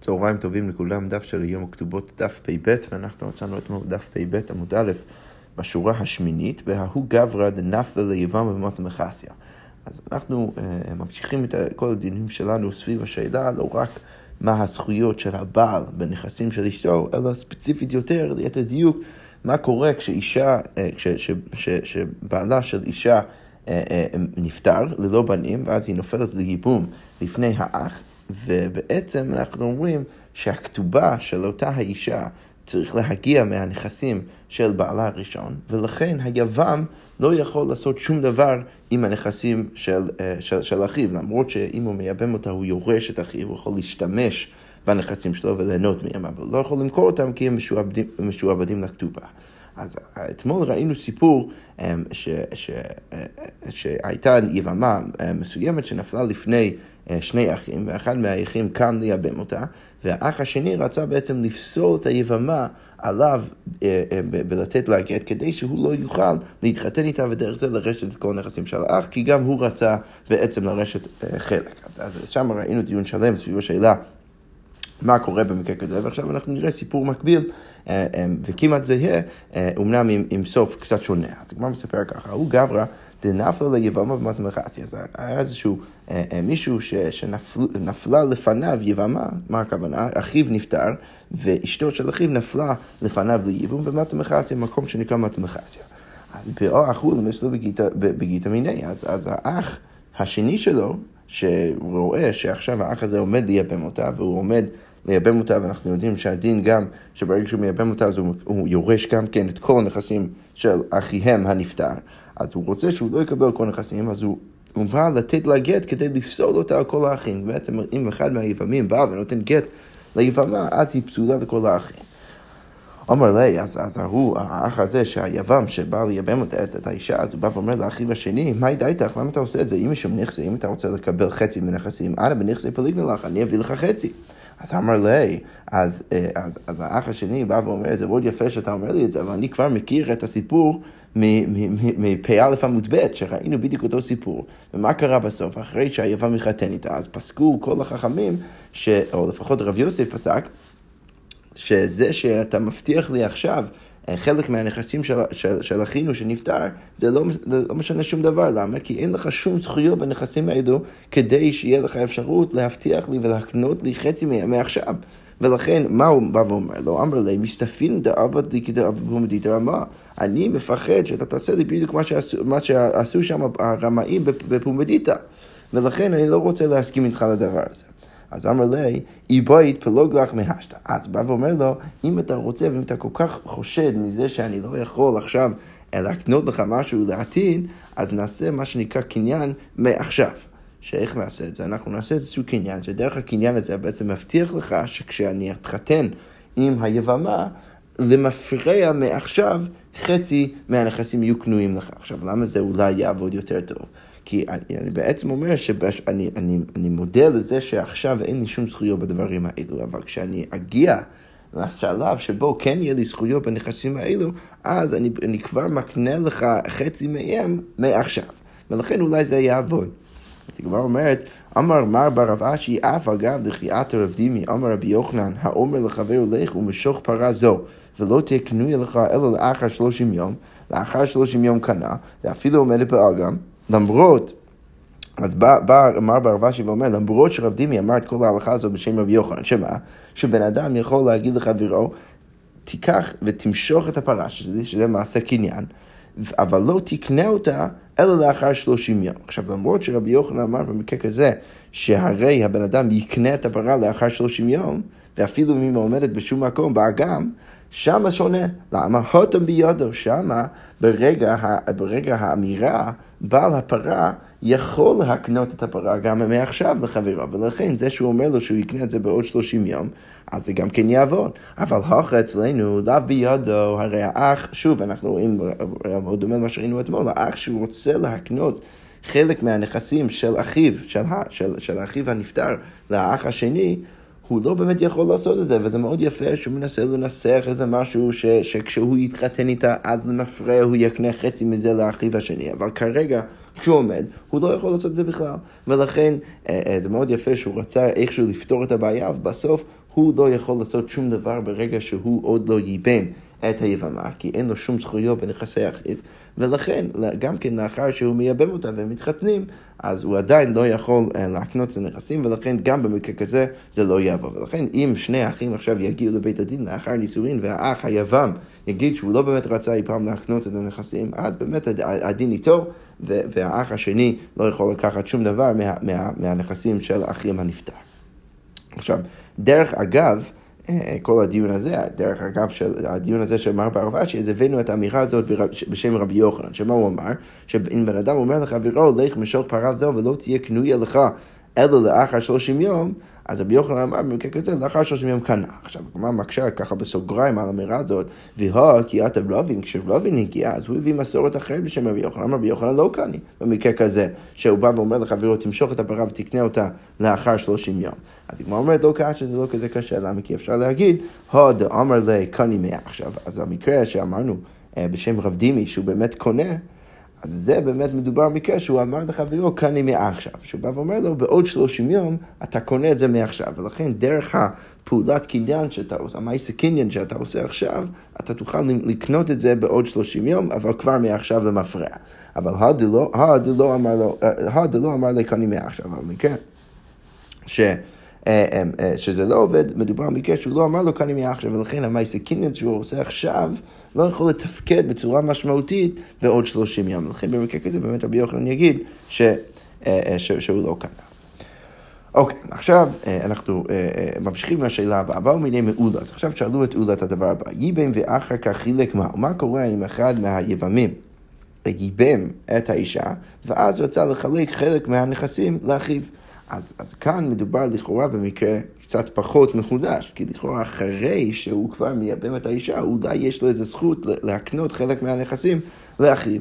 צהריים טובים לכולם, דף של יום הכתובות, דף פ"ב, ואנחנו מצאנו אתמול דף פ"ב עמוד א', בשורה השמינית, בההוא גברא דנפלה ליבם ובמות מחסיה. אז אנחנו uh, ממשיכים את כל הדינים שלנו סביב השאלה, לא רק מה הזכויות של הבעל בנכסים של אשתו, אלא ספציפית יותר, ליתר דיוק, מה קורה כשאישה, uh, כש, ש, ש, שבעלה של אישה uh, נפטר ללא בנים, ואז היא נופלת לייבום לפני האח. ובעצם אנחנו אומרים שהכתובה של אותה האישה צריך להגיע מהנכסים של בעלה הראשון, ולכן היבם לא יכול לעשות שום דבר עם הנכסים של, אה, של, של אחיו, למרות שאם הוא מייבם אותה הוא יורש את אחיו, הוא יכול להשתמש בנכסים שלו וליהנות מהם, אבל הוא לא יכול למכור אותם כי הם משועבדים, משועבדים לכתובה. אז אתמול ראינו סיפור אמ, ש, אה, שהייתה יבמה אה, מסוימת שנפלה לפני אה, שני אחים, ואחד מהאחים קם לייבם אותה, והאח השני רצה בעצם לפסול את היבמה עליו ולתת לה גט, כדי שהוא לא יוכל להתחתן איתה ודרך זה לרשת את כל הנכסים של האח, כי גם הוא רצה בעצם לרשת חלק. אז, אז שם ראינו דיון שלם סביב השאלה מה קורה במקרה כזה, ועכשיו אנחנו נראה סיפור מקביל אה, אה, וכמעט זהה, אומנם עם, עם סוף קצת שונה. אז הגמרא מספר ככה, הוא גברא דנפלה ליבמה במתמחסיה. אז היה איזשהו אה, מישהו שנפלה לפניו יבמה, מה הכוונה? אחיו נפטר, ואשתו של אחיו נפלה לפניו ליבום במתמחסיה, מקום שנקרא מתמחסיה. אז באו אחו למסלו בגיתא מיני, אז, אז האח השני שלו, שהוא רואה שעכשיו האח הזה עומד לייבם אותה, והוא עומד לייבם אותה, ואנחנו יודעים שהדין גם, שברגע שהוא מייבם אותה, אז הוא, הוא יורש גם כן את כל הנכסים של אחיהם הנפטר. אז הוא רוצה שהוא לא יקבל כל הנכסים, אז הוא... הוא בא לתת לה גט כדי לפסול אותה על כל האחים. בעצם אם אחד מהיבמים בא ונותן גט ליבמה, אז היא פסולה לכל האחים. אומר לי, אז, אז ההוא, האח הזה, שהיבם שבא לייבם את, את האישה, אז הוא בא ואומר לאחיו השני, מאי דעתיך? למה אתה עושה את זה? משום נכסי, אם אתה רוצה לקבל חצי מנכסים, אנא בנכסי פליגנה לך, אני אביא לך חצי. אז אמר לי, אז, אה, אז, אז האח השני בא ואומר, זה מאוד יפה שאתה אומר לי את זה, אבל אני כבר מכיר את הסיפור מפ"א עמוד ב', שראינו בדיוק אותו סיפור. ומה קרה בסוף? אחרי שהיבם מתחתן איתה, אז פסקו כל החכמים, ש, או לפחות רב יוסף פסק, שזה שאתה מבטיח לי עכשיו חלק מהנכסים של, של, של אחינו שנפטר, זה לא, לא משנה שום דבר. למה? כי אין לך שום זכויות בנכסים האלו כדי שיהיה לך אפשרות להבטיח לי ולהקנות לי חצי מעכשיו. ולכן, מה הוא בא ואומר לו? אמר לי, מסתפין דאבד לי כדאבד רמה. אני מפחד שאתה תעשה לי בדיוק מה שעשו, מה שעשו שם הרמאים בפומדיטה. ולכן אני לא רוצה להסכים איתך לדבר הזה. אז אמר לי, איבוית פלוג לך מהשתא. אז בא ואומר לו, אם אתה רוצה ואם אתה כל כך חושד מזה שאני לא יכול עכשיו להקנות לך משהו לעתיד, אז נעשה מה שנקרא קניין מעכשיו. שאיך נעשה את זה? אנחנו נעשה איזשהו קניין, שדרך הקניין הזה בעצם מבטיח לך שכשאני אתחתן עם היבמה, למפרע מעכשיו חצי מהנכסים יהיו קנויים לך. עכשיו, למה זה אולי יעבוד יותר טוב? כי אני, אני בעצם אומר שאני אני, אני מודה לזה שעכשיו אין לי שום זכויות בדברים האלו, אבל כשאני אגיע לשלב שבו כן יהיה לי זכויות בנכסים האלו, אז אני, אני כבר מקנה לך חצי מהם מעכשיו. ולכן אולי זה יעבוד. אז הגמרא אומרת, אמר מר ברב אשי, אף אגב דחיית רב דימי, אמר רבי יוחנן, האומר לחבר לך ומשוך פרה זו, ולא תהיה קנויה לך אלא לאחר שלושים יום, לאחר שלושים יום קנה, ואפילו עומדת באגם. למרות, אז בא, בא אמר ברבשי ואומר, למרות שרב דימי אמר את כל ההלכה הזאת בשם רבי יוחנן, שמה? שבן אדם יכול להגיד לחברו, תיקח ותמשוך את הפרה, שזה, שזה מעשה קניין, אבל לא תקנה אותה אלא לאחר שלושים יום. עכשיו, למרות שרבי יוחנן אמר במקרה כזה, שהרי הבן אדם יקנה את הפרה לאחר שלושים יום, ואפילו אם היא עומדת בשום מקום, באגם, שמה שונה. למה? הותם בידו, שמה ברגע, ברגע האמירה, בעל הפרה יכול להקנות את הפרה גם מעכשיו לחברו, ולכן זה שהוא אומר לו שהוא יקנה את זה בעוד 30 יום, אז זה גם כן יעבוד. אבל הוכה אצלנו, לאו בידו, הרי האח, שוב, אנחנו רואים מאוד דומה למה שראינו אתמול, האח שהוא רוצה להקנות חלק מהנכסים של אחיו, של, של, של אחיו הנפטר, לאח השני, הוא לא באמת יכול לעשות את זה, וזה מאוד יפה שהוא מנסה לנסח איזה משהו ש, שכשהוא יתחתן איתה, אז למפרע הוא יקנה חצי מזה לאחיו השני, אבל כרגע, כשהוא עומד, הוא לא יכול לעשות את זה בכלל. ולכן, אה, אה, זה מאוד יפה שהוא רצה איכשהו לפתור את הבעיה, ובסוף הוא לא יכול לעשות שום דבר ברגע שהוא עוד לא ייבם את היבמה, כי אין לו שום זכויות בנכסי אחיו, ולכן, גם כן לאחר שהוא מייבם אותה והם מתחתנים, אז הוא עדיין לא יכול אה, להקנות את הנכסים, ולכן גם במקרה כזה זה לא יעבור. ולכן אם שני האחים עכשיו יגיעו לבית הדין לאחר נישואין, והאח היבם יגיד שהוא לא באמת רצה אי פעם להקנות את הנכסים, אז באמת הדין איתו, והאח השני לא יכול לקחת שום דבר מה, מה, מהנכסים של האחים הנפטר. עכשיו, דרך אגב, כל הדיון הזה, דרך אגב, של הדיון הזה של מר ברבשי, אז הבאנו את האמירה הזאת בשם רבי יוחנן, שמה הוא אמר? שאם בן אדם אומר לחברו, לך משוך פרה זו ולא תהיה קנויה לך אלא לאחר שלושים יום, אז רבי יוחנן אמר במקרה כזה, לאחר שלושים יום קנה. עכשיו, הגמרא מקשה ככה בסוגריים על האמירה הזאת, והא כי אתה רבין, כשרבין הגיע, אז הוא הביא מסורת אחרת בשם רבי יוחנן, אמר רבי יוחנן לא קני, במקרה כזה, שהוא בא ואומר לחברו, תמשוך את הפרה ותקנה אותה לאחר שלושים יום. אז הגמרא אומרת, לא קשה, זה לא כזה קשה, למה? כי אפשר להגיד, הא דאמר לקני מאה. עכשיו, אז המקרה שאמרנו אה, בשם רב דימי, שהוא באמת קונה, אז זה באמת מדובר במקרה שהוא אמר לחברו, קני מעכשיו. שהוא בא ואומר לו, בעוד 30 יום אתה קונה את זה מעכשיו. ולכן דרך הפעולת קניין שאתה עושה, המעשה קניין שאתה עושה עכשיו, אתה תוכל לקנות את זה בעוד 30 יום, אבל כבר מעכשיו למפרע. אבל הדלא אמר לו, הדלא אמר לי קני מעכשיו. אבל מקרה ש... אה, אה, אה, שזה לא עובד, מדובר במקרה שהוא לא אמר לו כאן ימי עכשיו, ולכן המייסה קינן שהוא עושה עכשיו לא יכול לתפקד בצורה משמעותית בעוד 30 יום. ולכן במקרה כזה באמת רבי יוחנן יגיד ש, ש, שהוא לא קנה. אוקיי, עכשיו אנחנו ממשיכים מהשאלה הבאה. באו מיני מעולה, אז עכשיו שאלו את עולת הדבר הבא. ייבם ואחר כך חילק מה? מה קורה אם אחד מהיבמים ייבם את האישה, ואז רצה לחלק חלק מהנכסים לאחיו? אז, אז כאן מדובר לכאורה במקרה קצת פחות מחודש, כי לכאורה אחרי שהוא כבר מייבם את האישה, אולי יש לו איזו זכות להקנות חלק מהנכסים לאחיו.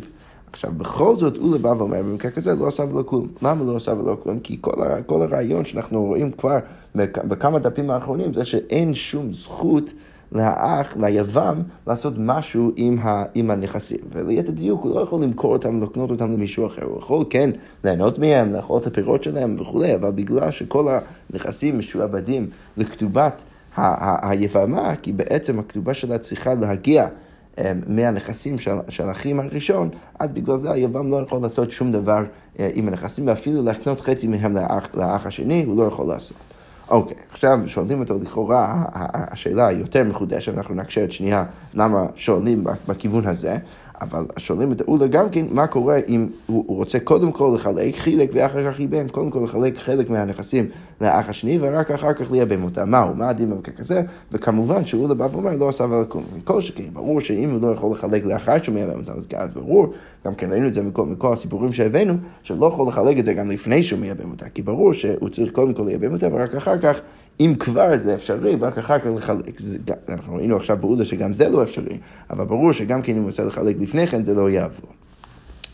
עכשיו, בכל זאת, הוא לבא ואומר, במקרה כזה לא עשה ולא כלום. למה לא עשה ולא כלום? כי כל, ה, כל הרעיון שאנחנו רואים כבר בכמה דפים האחרונים, זה שאין שום זכות לאח, ליבם, לעשות משהו עם, ה, עם הנכסים. וליתר דיוק, הוא לא יכול למכור אותם, לקנות אותם למישהו אחר. הוא יכול כן ליהנות מהם, לאכול את הפירות שלהם וכולי, אבל בגלל שכל הנכסים משועבדים לכתובת היבמה, כי בעצם הכתובה שלה צריכה להגיע אה, מהנכסים של, של האחים הראשון, אז בגלל זה היבם לא יכול לעשות שום דבר אה, עם הנכסים, ואפילו להקנות חצי מהם לאח, לאח השני, הוא לא יכול לעשות. אוקיי, עכשיו שואלים אותו לכאורה, השאלה היותר מחודשת, אנחנו נקשר את שנייה למה שואלים בכיוון הזה, אבל שואלים את האולה גם כן, מה קורה אם הוא, הוא רוצה קודם כל לחלק חילק ואחר כך ייבם, קודם כל לחלק חלק מהנכסים לאח השני ורק אחר כך לייבם אותם. מהו, מה הדין במקרה כזה? וכמובן שאולה בא ואומר לא עשה ולקום. מכל שכן, ברור שאם הוא לא יכול לחלק לאחר שהוא מייבם אותם, אז ברור, גם כן ראינו את זה מכל, מכל הסיפורים שהבאנו, שהוא לא יכול לחלק את זה גם לפני שהוא מייבם אותה, כי ברור שהוא צריך קודם כל לייבם אותה ורק אחר כך אם כבר זה אפשרי, ורק אחר כך לחלק. זה, אנחנו ראינו עכשיו בעודה שגם זה לא אפשרי, אבל ברור שגם כן אם הוא רוצה לחלק לפני כן זה לא יעבור.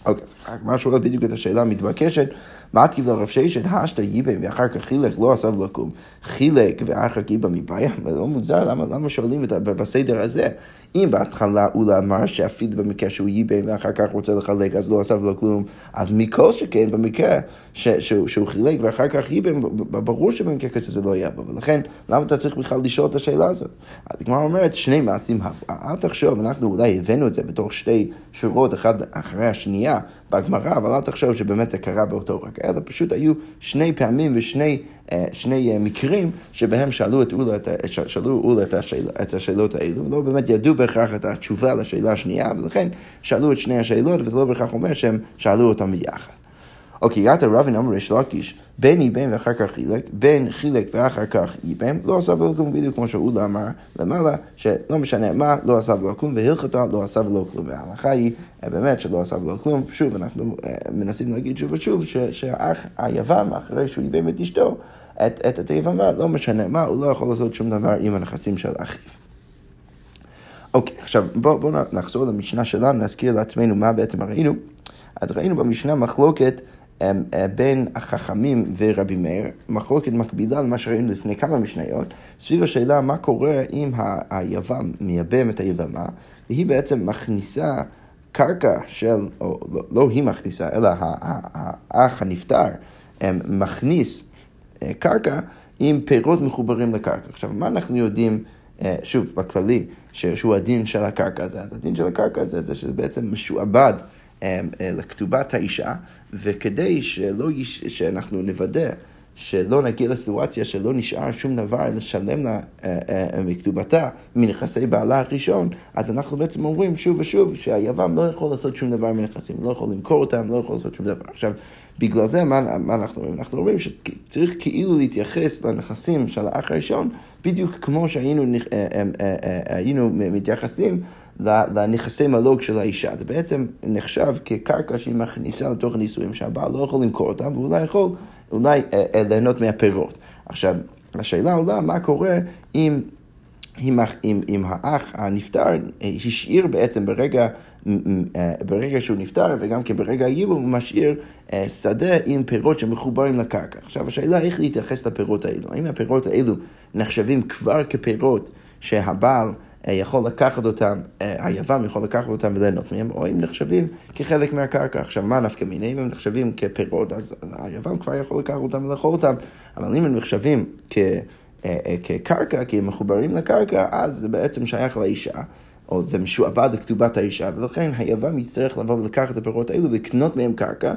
אוקיי, אז רק שואל בדיוק את השאלה המתבקשת, מה תקיב לרב ששת, השתא ייבם ואחר כך חילק, לא עשה ולקום. חילק ואחר כך ייבם מבעיה, לא מוזר, למה, למה שואלים את, בסדר הזה? אם בהתחלה הוא אמר שאפילו במקרה שהוא ייבם ואחר כך רוצה לחלק, אז לא עשה ולא כלום, אז מכל שכן במקרה ש, שהוא, שהוא חילק ואחר כך ייבם, ברור שבמקרה כזה זה לא יעבור, ולכן למה אתה צריך בכלל לשאול את השאלה הזאת? אז הגמרא אומרת, שני מעשים, אל תחשוב, אנחנו אולי הבאנו את זה בתור שתי שורות אחת אחרי השנייה בגמרא, אבל אל תחשוב שבאמת זה קרה באותו רגע, אלא פשוט היו שני פעמים ושני אה, שני אה, מקרים שבהם שאלו את אולה, שאלו אולה את, השאל, את השאלות האלו, ולא באמת ידעו בהכרח את התשובה לשאלה השנייה, ולכן שאלו את שני השאלות, וזה לא בהכרח אומר שהם שאלו אותם ביחד. אוקיי, יתר רבין אמר ריש לקיש, בין ייבם ואחר כך חילק, בין חילק ואחר כך ייבם, לא עשה ולא כלום, בדיוק כמו שאולה אמר למעלה, שלא משנה מה, לא עשה ולא כלום, והלכתה לא עשה ולא כלום. וההלכה היא אה, באמת שלא עשה ולא כלום. שוב, אנחנו מנסים להגיד שוב ושוב, שהאח, היוון, אחרי שהוא ייבם את אשתו, את, את התיבמה, לא משנה מה, הוא לא יכול לעשות שום דבר עם הנכסים של אחיו. אוקיי, עכשיו בואו בוא נחזור למשנה שלנו, נזכיר לעצמנו מה בעצם ראינו. אז ראינו במשנה מחלוקת אה, בין החכמים ורבי מאיר, מחלוקת מקבילה למה שראינו לפני כמה משניות, סביב השאלה מה קורה אם היבם מייבם את היבמה, והיא בעצם מכניסה קרקע של, או לא, לא היא מכניסה, אלא האח הנפטר מכניס אה, קרקע אם פירות מחוברים לקרקע. עכשיו, מה אנחנו יודעים, אה, שוב, בכללי, שהוא הדין של הקרקע הזה? אז הדין של הקרקע הזה זה שזה בעצם משועבד אה, לכתובת האישה, וכדי שלא, יש, שאנחנו נוודא שלא נגיע לסיטואציה שלא נשאר שום דבר לשלם לה אה, אה, מכתובתה מנכסי בעלה הראשון, אז אנחנו בעצם אומרים שוב ושוב שהיוון לא יכול לעשות שום דבר מנכסים, לא יכול למכור אותם, לא יכול לעשות שום דבר. עכשיו, בגלל זה מה, מה אנחנו אומרים? אנחנו אומרים שצריך כאילו להתייחס לנכסים של האח הראשון בדיוק כמו שהיינו אה, מתייחסים לנכסי מלוג של האישה. זה בעצם נחשב כקרקע שהיא מכניסה לתוך הנישואים, שהבעל לא יכול למכור אותם, ואולי יכול אולי אה, אה, ליהנות מהפירות. עכשיו, השאלה עולה מה קורה אם... אם, אם, אם האח הנפטר השאיר בעצם ברגע, אה, ברגע שהוא נפטר וגם כן ברגע הייבום הוא משאיר שדה עם פירות שמחוברים לקרקע. עכשיו השאלה איך להתייחס לפירות האלו. האם הפירות האלו נחשבים כבר כפירות שהבעל אה, יכול לקחת אותם, אה, היוון יכול לקחת אותם וליהנות מהם, או אם נחשבים כחלק מהקרקע. עכשיו, מה נפקא מיני? אם הם נחשבים כפירות, אז היוון כבר יכול לקחת אותם ולאכול אותם, אבל אם הם נחשבים. אה, כקרקע, כי הם מחוברים לקרקע, אז זה בעצם שייך לאישה, או זה משועבד לכתובת האישה, ולכן היוון יצטרך לבוא ולקחת את הפירות האלו ולקנות מהם קרקע,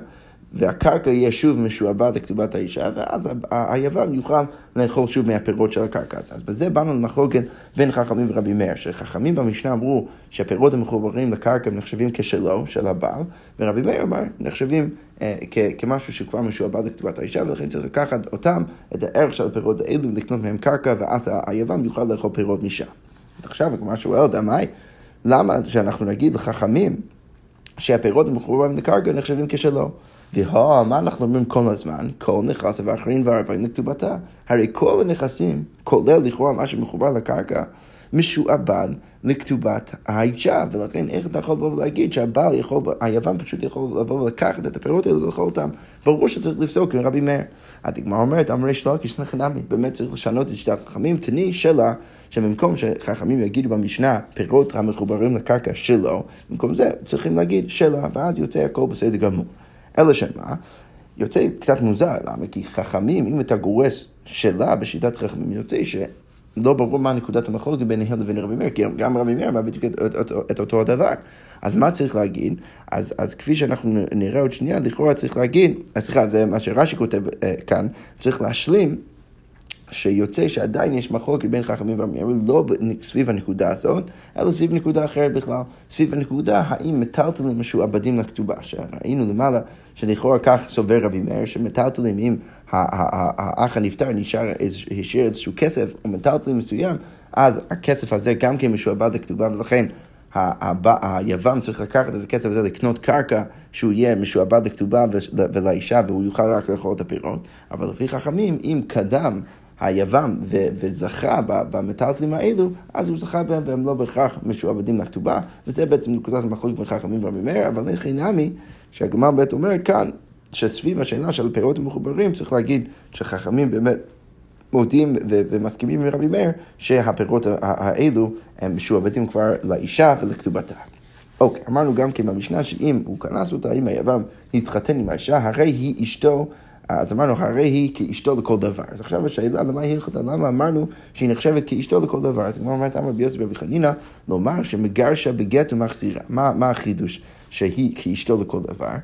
והקרקע יהיה שוב משועבד לכתובת האישה, ואז היוון יוכל לאכול שוב מהפירות של הקרקע. אז בזה באנו למחלוקת בין חכמים ורבי מאיר, שחכמים במשנה אמרו שהפירות המחוברים לקרקע נחשבים כשלו, של הבעל, ורבי מאיר אמר, נחשבים אה, כמשהו שכבר משועבד לכתובת האישה, ולכן צריך לקחת אותם, את הערך של הפירות האלו, ולקנות מהם קרקע, ואז היוון יוכל לאכול פירות משם. אז עכשיו הגמרא שואלת, דמאי, למה שאנחנו נגיד לחכמים שהפירות המחוברים לקרקע נחשבים כשלו? והא, מה אנחנו אומרים כל הזמן? כל נכס ואחרים והרבים לכתובתה. הרי כל הנכסים, כולל לכאורה מה שמחובר לקרקע, משועבד לכתובת האישה, ולכן איך אתה יכול לבוא ולהגיד שהבעל יכול, היוון פשוט יכול לבוא ולקחת את הפירות האלה ולאכול אותם. ברור שצריך לפסוק עם רבי מאיר. הדגמר אומרת, אמרי שלוקיש נחנמי, באמת צריך לשנות את שיטת החכמים, תני שלה, שבמקום שחכמים יגידו במשנה פירות המחוברים לקרקע שלו, במקום זה צריכים להגיד שלה, ואז יוצא הכל בסדר גמור. אלא שמה, יוצא קצת מוזר, למה? כי חכמים, אם אתה גורס שאלה בשיטת חכמים, יוצא שלא ברור מה נקודת המחלוקת ביניהם לבין רבי מאיר, כי גם רבי מאיר אמר בדיוק את, את, את, את אותו הדבר. אז מה צריך להגיד? אז, אז כפי שאנחנו נראה עוד שנייה, לכאורה צריך להגיד, סליחה, זה מה שרש"י כותב uh, כאן, צריך להשלים שיוצא שעדיין יש מחלוקת בין חכמים ואמירים, לא סביב הנקודה הזאת, אלא סביב נקודה אחרת בכלל. סביב הנקודה האם מטלטלים משועבדים לכתובה. שראינו למעלה שלכאורה כך סובר רבי מאיר, שמטלטלים אם האח הנפטר נשאר, השאיר איזשהו כסף או מטלטלים מסוים, אז הכסף הזה גם כן משועבד לכתובה, ולכן היוון צריך לקחת את הכסף הזה לקנות קרקע שהוא יהיה משועבד לכתובה ולאישה והוא יוכל רק לאכול את הפירות. אבל לפי חכמים, אם קדם היוון ו- וזכה במטלטלים האלו, אז הוא זכה בהם והם לא בהכרח משועבדים לכתובה, וזה בעצם נקודת המחלוקת בין חכמים ורבי מאיר, אבל אין חינמי, שהגמר באמת אומר כאן, שסביב השאלה של הפירות המחוברים, צריך להגיד שחכמים באמת מודים ומסכימים עם רבי מאיר, שהפירות האלו הם משועבדים כבר לאישה ולכתובתה. אוקיי, אמרנו גם כן במשנה שאם הוא כנס אותה, אם היוון התחתן עם האישה, הרי היא אשתו אז אמרנו, הרי היא כאשתו לכל דבר. אז עכשיו השאלה, למה היא הלכתה? למה אמרנו שהיא נחשבת כאשתו לכל דבר? אז כמו אומרת, אמר רבי חנינא, לומר שמגרשה בגט ומחזירה. מה, מה החידוש שהיא כאשתו לכל דבר?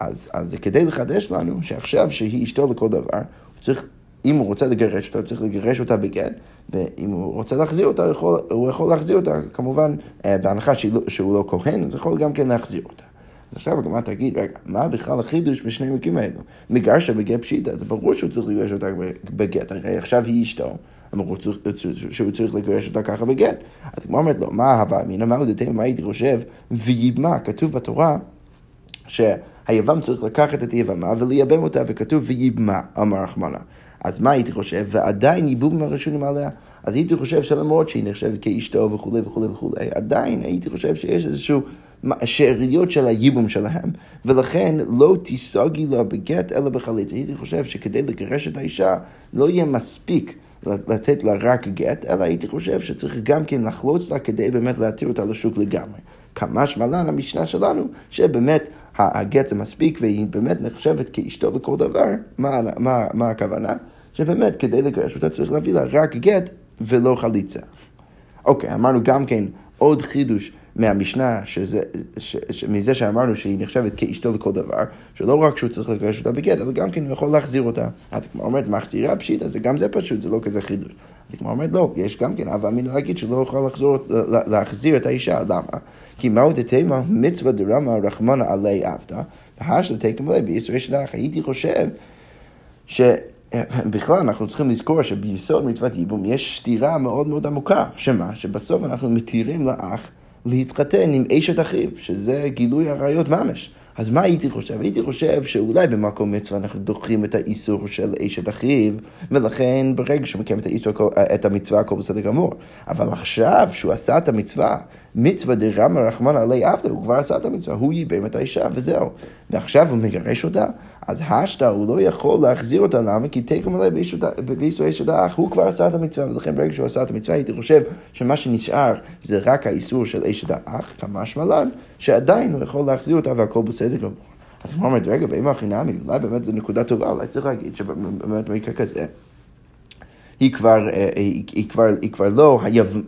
אז, אז כדי לחדש לנו שעכשיו שהיא אשתו לכל דבר, הוא צריך, אם הוא רוצה לגרש אותה, הוא צריך לגרש אותה בגט, ואם הוא רוצה להחזיר אותה, הוא יכול, הוא יכול להחזיר אותה, כמובן, אה, בהנחה לא, שהוא לא כהן, אז הוא יכול גם כן להחזיר אותה. אז עכשיו הגמרא תגיד, רגע, מה בכלל החידוש בשני המקרים האלו? מגרשה בגט פשיטה, זה ברור שהוא צריך לגרש אותה בגט, הרי עכשיו היא אשתו. אמרו שהוא צריך לגרש אותה ככה בגט. אז הגמרא אומרת לו, מה הווה אמינא מה עוד מה הייתי חושב? ויבמה, כתוב בתורה שהיבם צריך לקחת את היבמה ולייבם אותה, וכתוב ויבמה, אמר רחמנה. אז מה הייתי חושב? ועדיין ייבום הראשונים עליה. אז הייתי חושב שלמרות שהיא נחשבת כאשתו וכולי וכולי וכולי, עדיין הייתי חושב שיש איזשהו שאריות של הייבום שלהם, ולכן לא תיסוגי לה בגט אלא בחלית. הייתי חושב שכדי לגרש את האישה לא יהיה מספיק לתת לה רק גט, אלא הייתי חושב שצריך גם כן לחלוץ לה כדי באמת להתיר אותה לשוק לגמרי. כמה שמלן המשנה שלנו, שבאמת הגט זה מספיק והיא באמת נחשבת כאשתו לכל דבר. מה, מה, מה הכוונה? שבאמת כדי לגרש אותה צריך להביא לה רק גט ולא חליצה. אוקיי, אמרנו גם כן עוד חידוש מהמשנה, מזה שאמרנו שהיא נחשבת כאשתו לכל דבר, שלא רק שהוא צריך לגרש אותה בגט, אלא גם כן הוא יכול להחזיר אותה. אז כמו אומרת, מחזירה פשיטה, זה גם זה פשוט, זה לא כזה חידוש. אז כמו אומרת, לא, יש גם כן אבא אמין להגיד שלא יכול לחזור, להחזיר את האישה, למה? כי מהו דתימה מצווה דרמה רחמנה עלי עבדה, תקם עלי בישראל שלך. הייתי חושב ש... בכלל אנחנו צריכים לזכור שביסוד מצוות ייבום יש סתירה מאוד מאוד עמוקה, שמה? שבסוף אנחנו מתירים לאח להתחתן עם אשת אחיו, שזה גילוי עריות ממש. אז מה הייתי חושב? הייתי חושב שאולי במקום מצווה אנחנו דוחים את האיסור של אשת אחיו, ולכן ברגע שהוא מקיים את, האיסור, את המצווה הכל בסדר גמור. אבל עכשיו שהוא עשה את המצווה, מצווה דרמא רחמן עלי עבדה, הוא כבר עשה את המצווה, הוא ייבם את האישה וזהו. ועכשיו הוא מגרש אותה, אז השתא הוא לא יכול להחזיר אותה, למה? כי תקום עליה באיסור אשת האח, הוא כבר עשה את המצווה, ולכן ברגע שהוא עשה את המצווה הייתי חושב שמה שנשאר זה רק האיסור של אשת האח, כמה שמלן, שעדיין הוא יכול להחזיר אותה והכל בסדר גמור. אז הוא אומר, רגע, ואם הכי נמי, אולי באמת זו נקודה טובה, אולי צריך להגיד שבאמת במקרה כזה, היא כבר, אה, היא, כבר, היא כבר לא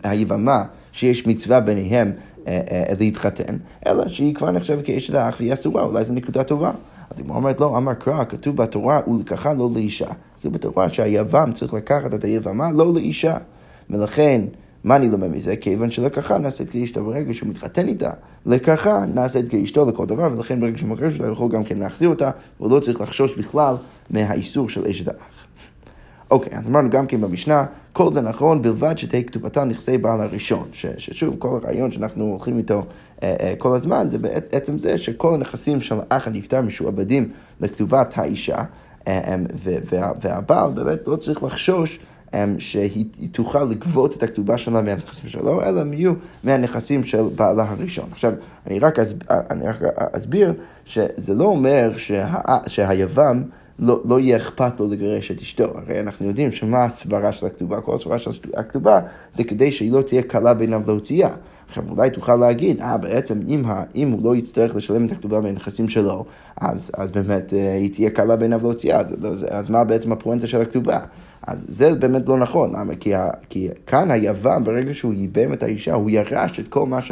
היבמה שיש מצווה ביניהם אה, אה, להתחתן, אלא שהיא כבר נחשבת כאשת האח והיא אסורה, אולי זו נקודה טובה. אז היא אומרת, לא, אמר קרא, כתוב בתורה, ולקחה לא לאישה. כתוב בתורה שהיבם צריך לקחת את היבמה לא לאישה. ולכן, מה אני לומד מזה? כיוון שלקחה נעשית כאשתו ברגע שהוא מתחתן איתה, לקחה נעשית כאשתו לכל דבר, ולכן ברגע שהוא מגרש אותה, הוא יכול גם כן להחזיר אותה, הוא לא צריך לחשוש בכלל מהאיסור של אשת האח. אוקיי, אז אמרנו גם כן במשנה, כל זה נכון בלבד שתהא כתובתה נכסי בעל הראשון. ש, ששוב, כל הרעיון שאנחנו הולכים איתו אה, אה, כל הזמן, זה בעצם זה שכל הנכסים של האח הנפטר משועבדים לכתובת האישה, אה, אה, וה, והבעל באמת לא צריך לחשוש אה, שהיא תוכל לגבות את הכתובה שלה מהנכסים שלו, אלא הם יהיו מהנכסים של בעלה הראשון. עכשיו, אני רק, אסב, אני רק אסביר שזה לא אומר שה, שהיבם לא, לא יהיה אכפת לו לגרש את אשתו. הרי אנחנו יודעים שמה הסברה של הכתובה, כל הסברה של הכתובה זה כדי שהיא לא תהיה קלה בעיניו להוציאה. עכשיו אולי תוכל להגיד, אה בעצם אם, ה, אם הוא לא יצטרך לשלם את הכתובה מהנכסים שלו, אז, אז באמת אה, היא תהיה קלה בעיניו להוציאה, אז, אז, אז מה בעצם הפואנטה של הכתובה? אז זה באמת לא נכון, למה? כי, ה, כי כאן היוון, ברגע שהוא ייבם את האישה, הוא ירש את כל מה, ש,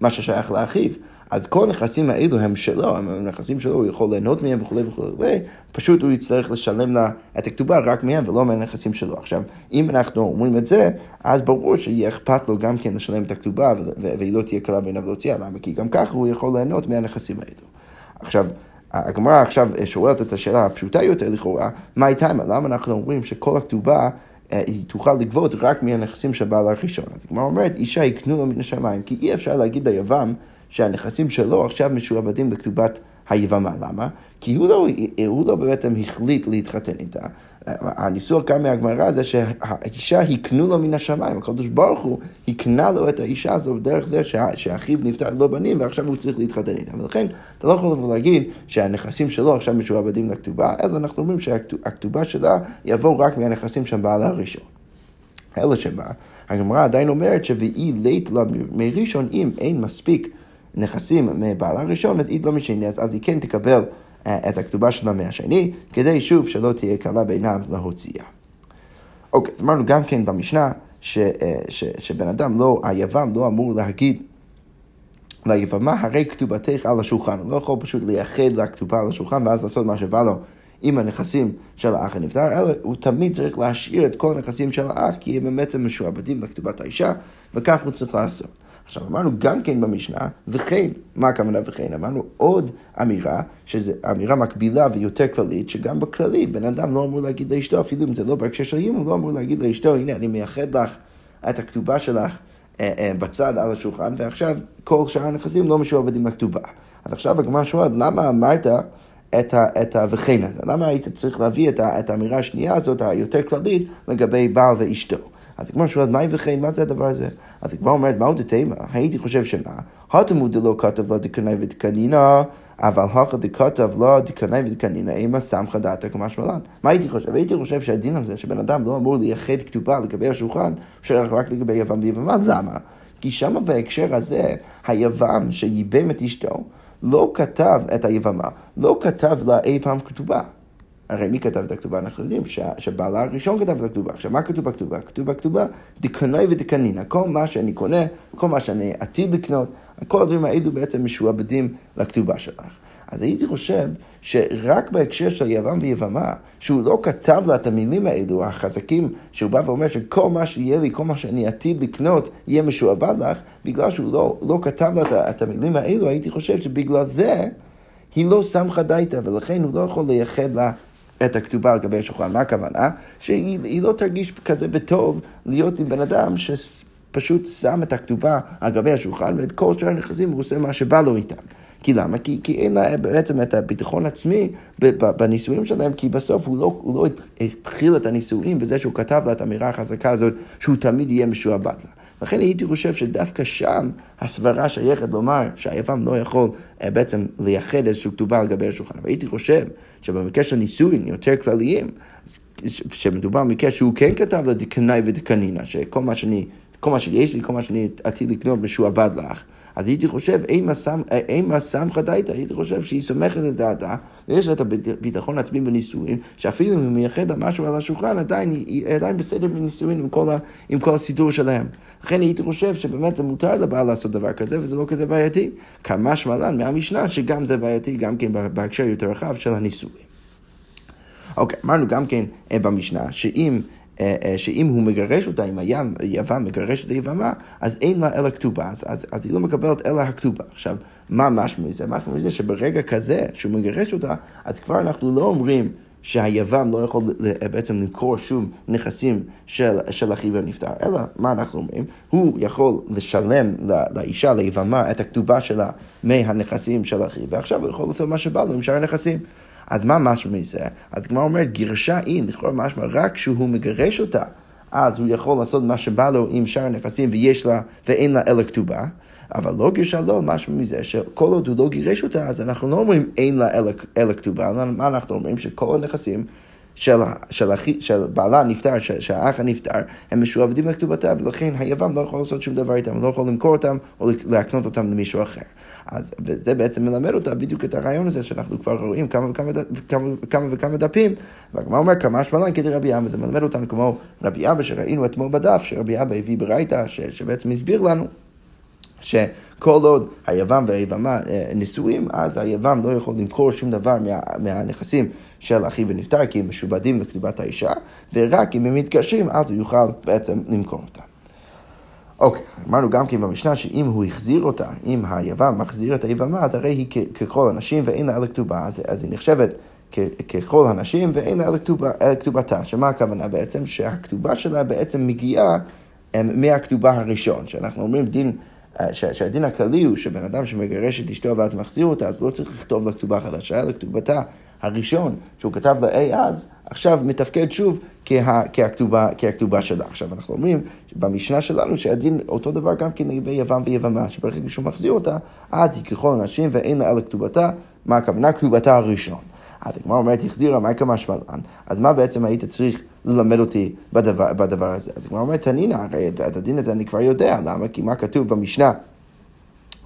מה ששייך לאחיו. אז כל הנכסים האלו הם שלו, הם נכסים שלו, הוא יכול ליהנות מהם וכולי וכולי, פשוט הוא יצטרך לשלם לה את הכתובה רק מהם ולא מהנכסים שלו. עכשיו, אם אנחנו אומרים את זה, אז ברור שיהיה אכפת לו גם כן לשלם את הכתובה והיא לא תהיה קלה בעיניו להוציאה, למה? כי גם ככה הוא יכול ליהנות מהנכסים האלו. עכשיו, הגמרא עכשיו שואלת את השאלה הפשוטה יותר לכאורה, מה הייתה, למה אנחנו אומרים שכל הכתובה אה, היא תוכל לגבות רק מהנכסים של בעל הראשון. אז הגמרא אומרת, אישה יקנו לו מן השמיים, כי אי אפשר להגיד ליבם שהנכסים שלו עכשיו משועבדים לכתובת היבמה. למה? כי הוא לא, הוא לא בעצם החליט להתחתן איתה. הניסוח כאן מהגמרא זה שהאישה הקנו לו מן השמיים, הקדוש ברוך הוא הקנה לו את האישה הזו דרך זה שאחיו נפטר לא בנים ועכשיו הוא צריך להתחתן איתה. ולכן אתה לא יכול לבוא להגיד שהנכסים שלו עכשיו משועבדים לכתובה, אלא אנחנו אומרים שהכתובה שלה יבוא רק מהנכסים של בעלה הראשון. אלא שמה, הגמרא עדיין אומרת ש"ואי לית לה מראשון אם אין מספיק נכסים מבעלה הראשון, אז היא לא משנה, אז, אז היא כן תקבל uh, את הכתובה שלה מהשני, כדי שוב שלא תהיה קלה בעיניו להוציאה. אוקיי, אז אמרנו גם כן במשנה, ש, uh, ש, שבן אדם לא, היבם לא אמור להגיד ליבמה, הרי כתובתך על השולחן. הוא לא יכול פשוט לייחד לכתובה על השולחן ואז לעשות מה שבא לו עם הנכסים של האח הנפטר, אלא הוא תמיד צריך להשאיר את כל הנכסים של האח, כי הם בעצם משועבדים לכתובת האישה, וכך הוא צריך לעשות. עכשיו אמרנו גם כן במשנה, וכן, מה הכוונה וכן? אמרנו עוד אמירה, שזו אמירה מקבילה ויותר כללית, שגם בכללי בן אדם לא אמור להגיד לאשתו, אפילו אם זה לא בהקשר של איום, הוא לא אמור להגיד לאשתו, הנה אני מייחד לך את הכתובה שלך אה, אה, בצד על השולחן, ועכשיו כל שאר הנכסים לא משועבדים לכתובה. אז עכשיו הגמרא שואלת, למה אמרת את, ה, את ה"וכן" הזה? למה היית צריך להביא את, ה, את האמירה השנייה הזאת, היותר כללית, לגבי בעל ואשתו? אז הגמרא שואלת, מהי וכן, מה זה הדבר הזה? אז הגמרא אומרת, מהו דתימה? הייתי חושב שמה? התלמוד דלא כתב לה דקנאי ודקנינה, אבל הכא דכתב לה דקנאי ודקנינה, אימה סמכא דעתא כמשמעלן. מה הייתי חושב? הייתי חושב שהדין הזה, שבן אדם לא אמור לייחד כתובה לגבי השולחן, שייך רק לגבי יוון ויבמה, למה? כי שמה בהקשר הזה, היוון שייבם את אשתו, לא כתב את היבמה, לא כתב לה אי פעם כתובה. הרי מי כתב את הכתובה? אנחנו יודעים שבעלה הראשון כתב את הכתובה. עכשיו, מה כתוב בכתובה? כתוב בכתובה, דקנאי ודקנינא. כל מה שאני קונה, כל מה שאני עתיד לקנות, כל הדברים האלו בעצם משועבדים לכתובה שלך. אז הייתי חושב שרק בהקשר של יוון ויבמה, שהוא לא כתב לה את המילים האלו, החזקים, שהוא בא ואומר שכל מה שיהיה לי, כל מה שאני עתיד לקנות, יהיה משועבד לך, בגלל שהוא לא, לא כתב לה את המילים האלו, הייתי חושב שבגלל זה היא לא סמכה דייתא, ולכן הוא לא יכול לייחד לה את הכתובה על גבי השולחן. מה הכוונה? שהיא לא תרגיש כזה בטוב להיות עם בן אדם שפשוט שם את הכתובה על גבי השולחן, ואת כל שאר הנכסים הוא עושה מה שבא לו איתם. כי למה? כי, כי אין לה בעצם את הביטחון עצמי בנישואים שלהם, כי בסוף הוא לא, הוא לא התחיל את הנישואים בזה שהוא כתב לה את האמירה החזקה הזאת, שהוא תמיד יהיה משועבד לה. לכן הייתי חושב שדווקא שם הסברה שייכת לומר שהיבם לא יכול אה, בעצם לייחד איזושהי כתובה על גבי השולחן. והייתי חושב שבמקרה של נישואין יותר כלליים, שמדובר במקרה שהוא כן כתב לה דקנאי ודקנינה, שכל מה שאני, כל מה שיש לי, כל מה שאני עתיד לקנות משועבד לך. אז הייתי חושב, אימה סמכה דייתא, הייתי חושב שהיא סומכת את דעתה, ויש לה את הביטחון העצמי בנישואין, שאפילו אם היא מייחד משהו על השולחן, עדיין היא עדיין בסדר בנישואין עם כל, עם כל הסידור שלהם. לכן הייתי חושב שבאמת זה מותר לבעל לעשות דבר כזה, וזה לא כזה בעייתי. כמה שמלן מהמשנה שגם זה בעייתי, גם כן בהקשר יותר רחב של הנישואין. אוקיי, אמרנו גם כן אה, במשנה, שאם שאם הוא מגרש אותה, אם היוון מגרש את היבמה, אז אין לה אלא כתובה, אז, אז, אז היא לא מקבלת אלא הכתובה. עכשיו, מה משמע מזה? משמע מזה שברגע כזה, שהוא מגרש אותה, אז כבר אנחנו לא אומרים שהיוון לא יכול בעצם למכור שום נכסים של, של אחיו הנפטר, אלא מה אנחנו אומרים? הוא יכול לשלם לאישה, ליבמה, את הכתובה שלה מהנכסים של אחיו, ועכשיו הוא יכול לעשות מה שבא לו עם שאר הנכסים. אז מה משמע מזה? אז הגמרא אומרת, גירשה אין, לכאורה משמע רק כשהוא מגרש אותה. אז הוא יכול לעשות מה שבא לו עם שאר הנכסים ויש לה, ואין לה אלא כתובה. אבל לא גירשה לו, משמע מזה שכל עוד הוא לא גירש אותה, אז אנחנו לא אומרים אין לה אלא, כתובה, מה אנחנו אומרים? שכל הנכסים של, של, של, של בעלה הנפטר, של, של האח הנפטר, הם משועבדים לכתובתה, ולכן היוון לא יכול לעשות שום דבר איתם, לא יכול למכור אותם או להקנות אותם למישהו אחר. אז, וזה בעצם מלמד אותה בדיוק את הרעיון הזה שאנחנו כבר רואים כמה וכמה, כמה, כמה וכמה דפים, והגמרא אומר כמה שמלן כדי רבי אבא, זה מלמד אותנו כמו רבי אבא שראינו אתמול בדף, שרבי אבא הביא ברייתא, שבעצם הסביר לנו. שכל עוד היוון והיבמה אה, נשואים, אז היוון לא יכול למכור שום דבר מה, מהנכסים של אחיו ונפטר, כי הם משובדים לכתיבת האישה, ורק אם הם מתקשרים, אז הוא יוכל בעצם למכור אותם. אוקיי, אמרנו גם כן במשנה שאם הוא החזיר אותה, אם היוון מחזיר את היבמה, אז הרי היא ככל הנשים ואין לה אלא כתובה, אז, אז היא נחשבת ככל הנשים ואין לה אלא כתובה, כתובתה. שמה הכוונה בעצם? שהכתובה שלה בעצם מגיעה מהכתובה הראשון, שאנחנו אומרים דין... אה, שהדין הכללי הוא שבן אדם שמגרש את אשתו ואז מחזיר אותה, אז לא צריך לכתוב לה כתובה חדשה, אלא כתובתה הראשון שהוא כתב לה אי אז, עכשיו מתפקד שוב כה, כהכתובה, כהכתובה שלה. עכשיו אנחנו אומרים במשנה שלנו שהדין אותו דבר גם כן לגבי יוון ויבמה, שברגע שהוא מחזיר אותה, אז היא ככל הנשים ואין לה אלא כתובתה, מה הכוונה? כתובתה הראשון. אז הגמרא אומרת, החזירה מייקה משמלן, אז מה בעצם היית צריך ללמד אותי בדבר, בדבר הזה? אז הגמרא אומרת, תנינא, הרי את, את הדין הזה אני כבר יודע, למה? כי מה כתוב במשנה?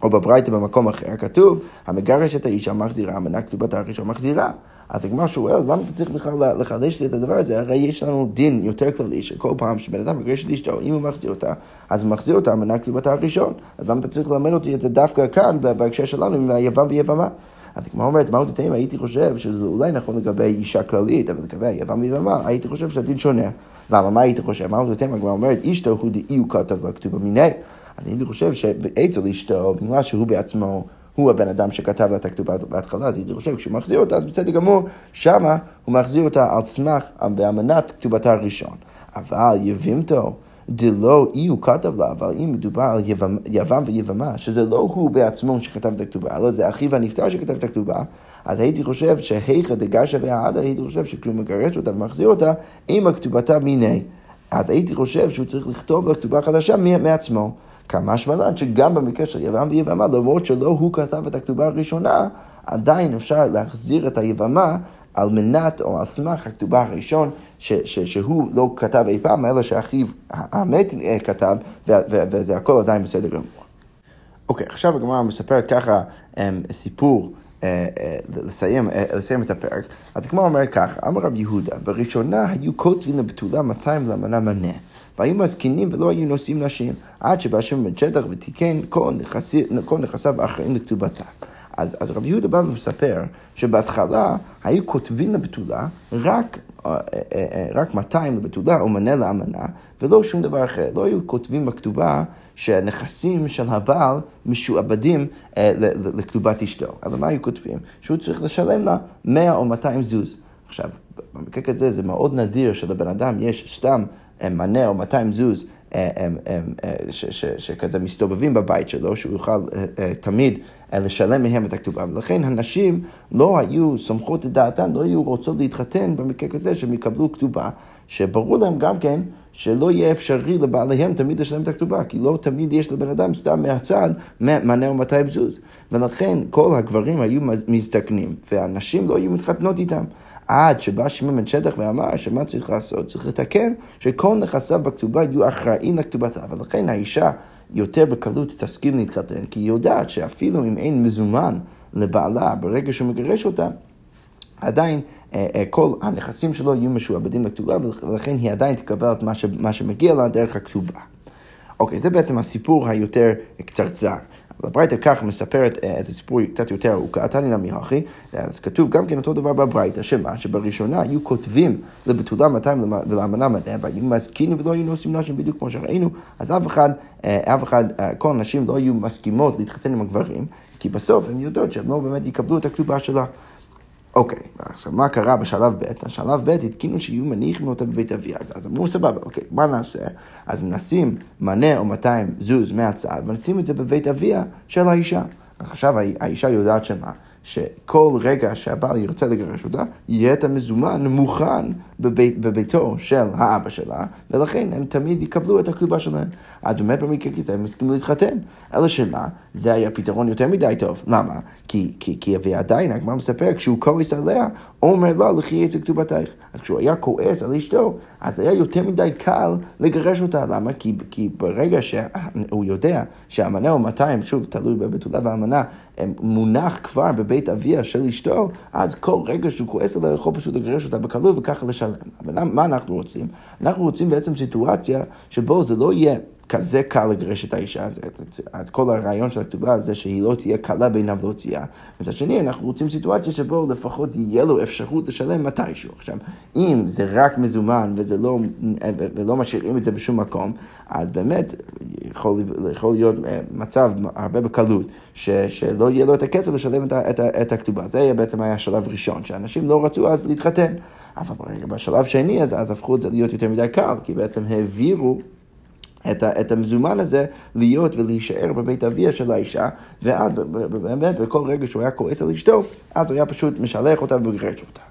או בברייתא במקום אחר, כתוב, המגרש את האישה מחזירה, המנה כתובת הראשון מחזירה. אז הגמרא שואל, למה אתה צריך בכלל לחדש לי את הדבר הזה? הרי יש לנו דין יותר כללי, שכל פעם שבן אדם מגרש את אשתו, אם הוא מחזיר אותה, אז הוא מחזיר אותה המנה כתובתה הראשון. אז למה אתה צריך ללמד אותי את זה דווקא כאן, בהקשר שלנו, עם היוון ויבמה? אז הגמרא אומרת, מהו דתאים, הייתי חושב שזה אולי נכון לגבי אישה כללית, אבל לגבי היוון ויבמה, הייתי חושב שהדין שונה. למה, מה הייתי חושב? מהו דתאים, הגמרא אומרת, אשתו הוא דאי הוא כתב לה כתובה מיני. אז הייתי חושב שאצל אשתו, בגלל שהוא בעצמו... הוא הבן אדם שכתב לה את הכתובה בהתחלה, אז הייתי חושב, כשהוא מחזיר אותה, אז בסדר גמור, שמה הוא מחזיר אותה על סמך, באמנת כתובתה הראשון. אבל יבימתו, דלא אי הוא כתב לה, אבל אם מדובר על יוון ויבמה, שזה לא הוא בעצמו שכתב את הכתובה, אלא זה אחיו הנפטר שכתב את הכתובה, אז הייתי חושב שהיכא דגשה והעדה, הייתי חושב שכשהוא מגרש אותה ומחזיר אותה, עם הכתובתה מיני. אז הייתי חושב שהוא צריך לכתוב לה כתובה חדשה מעצמו. כמה שמלן שגם במקרה של יבם ויבמה, למרות שלא הוא כתב את הכתובה הראשונה, עדיין אפשר להחזיר את היבמה על מנת או על סמך הכתובה הראשון ש, ש, שהוא לא כתב אי פעם, אלא שאחיו המת אה, כתב, וזה הכל עדיין בסדר גמור. אוקיי, עכשיו הגמרא מספרת ככה um, סיפור לסיים, לסיים את הפרק. אז כמו אומר כך, אמר רב יהודה, בראשונה היו כותבים לבתולה 200 לאמנה מנה. והיו מזקינים ולא היו נושאים נשים, עד שבא שם בן שטח ותיקן כל, כל נכסיו האחרים לכתובתה. אז, אז רב יהודה בא ומספר שבהתחלה היו כותבים לבתולה רק, אה, אה, אה, רק 200 לבתולה או מנה לאמנה, ולא שום דבר אחר. לא היו כותבים בכתובה שהנכסים של הבעל משועבדים לכתובת אשתו. אלא מה היו כותבים? שהוא צריך לשלם לה 100 או 200 זוז. עכשיו, במקרה כזה זה מאוד נדיר שלבן אדם יש סתם מנה או 200 זוז שכזה מסתובבים בבית שלו, שהוא יוכל תמיד לשלם מהם את הכתובה. ולכן הנשים לא היו סומכות את דעתן, לא היו רוצות להתחתן במקרה כזה שהם יקבלו כתובה, שברור להם גם כן שלא יהיה אפשרי לבעליהם תמיד לשלם את הכתובה, כי לא תמיד יש לבן אדם סתם מהצד מנה 200 זוז. ולכן כל הגברים היו מזדקנים, והנשים לא היו מתחתנות איתם. עד שבא שמעון בן שטח ואמר שמה צריך לעשות? צריך לתקן שכל נכסיו בכתובה יהיו אחראים לכתובתה. ולכן האישה יותר בקלות תסכים להתחתן, כי היא יודעת שאפילו אם אין מזומן לבעלה ברגע שהוא מגרש אותה, עדיין אה, אה, כל הנכסים שלו יהיו משועבדים לכתובה, ולכן היא עדיין תקבל את מה, שמגיע לה דרך הכתובה. אוקיי, זה בעצם הסיפור היותר קצרצר. הברייתא כך מספרת אה, איזה סיפור קצת יותר ארוכה, תניא נמי הכי, אז כתוב גם כן אותו דבר בברייתא, שמה? שבראשונה היו כותבים לבתולה 200 ולאמנה מנה, והיו מזקינים ולא היו נושאים נשים בדיוק כמו שראינו, אז אף אחד, אה, אף אחד, אה, כל הנשים לא היו מסכימות להתחתן עם הגברים, כי בסוף הן יודעות שהם לא באמת יקבלו את הכתובה שלה. אוקיי, עכשיו מה קרה בשלב ב'? בשלב ב' התקינו שיהיו מניחים אותה בבית אביה, אז, אז אמרו סבבה, אוקיי, מה נעשה? אז נשים מנה או 200 זוז מהצד ונשים את זה בבית אביה של האישה. עכשיו האישה יודעת שמה? שכל רגע שהבעל ירצה לגרש אותה, יהיה את המזומן מוכן בבית, בביתו של האבא שלה, ולכן הם תמיד יקבלו את הכתובה שלהם. אז באמת במקרה כזה הם הסכימו להתחתן. אלא שמה, זה היה פתרון יותר מדי טוב. למה? כי, כי, כי ועדיין, הגמרא מספר, כשהוא כועס עליה, אומר לה, לכי אצל כתובתך. אז כשהוא היה כועס על אשתו, אז היה יותר מדי קל לגרש אותה. למה? כי, כי ברגע שהוא יודע שהמנה הוא 200, שוב, תלוי בבתולה והמנה, מונח כבר בבית אביה של אשתו, אז כל רגע שהוא כועס עליה, יכול פשוט לגרש אותה בקלות וככה לשלם. אבל מה אנחנו רוצים? אנחנו רוצים בעצם סיטואציה שבו זה לא יהיה כזה קל לגרש את האישה, הזאת. את כל הרעיון של הכתובה זה שהיא לא תהיה קלה בעיניו להוציאה. מצד שני, אנחנו רוצים סיטואציה שבו לפחות יהיה לו אפשרות לשלם מתישהו. עכשיו, אם זה רק מזומן וזה לא, ולא משאירים את זה בשום מקום, אז באמת יכול, יכול להיות אה, מצב הרבה בקלות ש, שלא יהיה לו את הכסף לשלם את, את, את הכתובה. זה בעצם היה השלב הראשון, שאנשים לא רצו אז להתחתן. אבל בשלב שני, אז, אז הפכו את זה להיות יותר מדי קל, כי בעצם העבירו את, ה, את המזומן הזה להיות ולהישאר בבית אביה של האישה, ואז באמת בכל רגע שהוא היה כועס על אשתו, אז הוא היה פשוט משלח אותה וגירש אותה.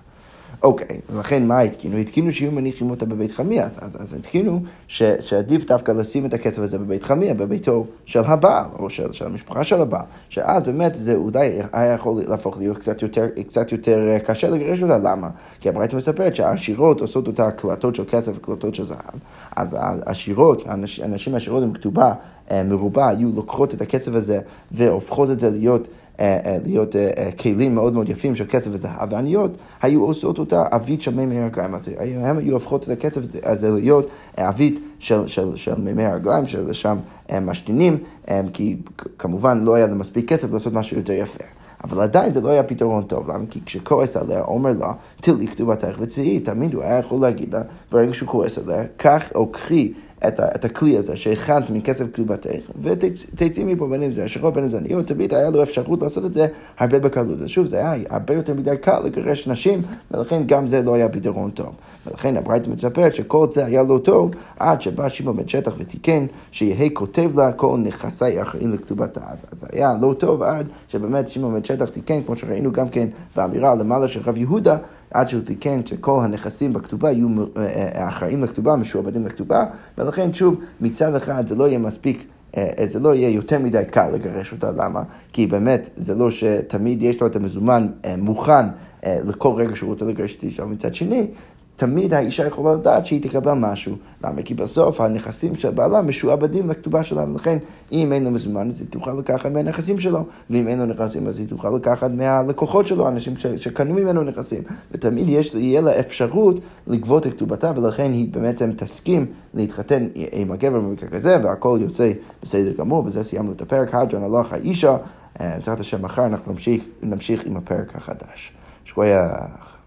אוקיי, ולכן מה התקינו? התקינו שיהיו מניחים אותה בבית חמיה, אז, אז, אז התקינו ש, שעדיף דווקא לשים את הכסף הזה בבית חמיה, בביתו של הבעל, או של, של המשפחה של הבעל, שאז באמת זה אולי היה יכול להפוך להיות קצת יותר, קצת יותר אה, קשה לגרש אותה, למה? כי הברית מספרת שהעשירות עושות אותה הקלטות של כסף וקלטות של זהב, אז העשירות, הנשים העשירות עם כתובה אה, מרובה, היו לוקחות את הכסף הזה והופכות את זה להיות להיות אה, כלים מאוד מאוד יפים של כסף וזהב, ועניות היו עושות אותה עבית של מימי הרגליים. אז הם היו הופכות את הכסף הזה להיות עבית של, של, של מימי הרגליים, שלשם משתינים, כי כמובן לא היה להם מספיק כסף לעשות משהו יותר יפה. אבל עדיין זה לא היה פתרון טוב, למה? כי כשכועס עליה, אומר לה, תלי כתובתך וצאי, תמיד הוא היה יכול להגיד לה, ברגע שהוא כועס עליה, קח או קחי את, ה, את הכלי הזה שהכנת מכסף כתובתך, ותצאי מפה בין אם זה אשרות בין אם זה עניות, תמיד היה לו אפשרות לעשות את זה הרבה בקלות. ושוב, זה היה הרבה יותר מדי קל לגרש נשים, ולכן גם זה לא היה פתרון טוב. ולכן הברייתא מספרת שכל זה היה לא טוב, עד שבא שמעון בן שטח ותיקן, שיהא כותב לה כל נכסי אחרים לכתובתה. אז זה היה לא טוב עד שבאמת שמעון בן שטח תיקן, כמו שראינו גם כן באמירה למעלה של רב יהודה, עד שהוא תיקן שכל הנכסים בכתובה יהיו אה, אה, אחראים לכתובה, משועבדים לכתובה, ולכן שוב, מצד אחד זה לא יהיה מספיק אה, זה לא יהיה יותר מדי קל לגרש אותה, למה? כי באמת, זה לא שתמיד יש לו את המזומן מוכן לכל רגע שהוא רוצה לגרש את אישה, מצד שני, תמיד האישה יכולה לדעת שהיא תקבל משהו. למה? כי בסוף הנכסים של בעלה משועבדים לכתובה שלה, ולכן אם אין לו מזומן אז היא תוכל לקחת מהנכסים שלו, ואם אין לו נכסים אז היא תוכל לקחת מהלקוחות שלו, אנשים ש- שקנו ממנו נכסים. ותמיד יש, יהיה לה אפשרות לגבות את כתובתה, ולכן היא בעצם תסכים להתחתן עם הגבר במקרה כזה, והכל יוצא בסדר גמור, בזה סיימנו את הפרק, הדרן הלך האישה. בעזרת השם מחר אנחנו נמשיך, נמשיך עם הפרק החדש. שכוייח.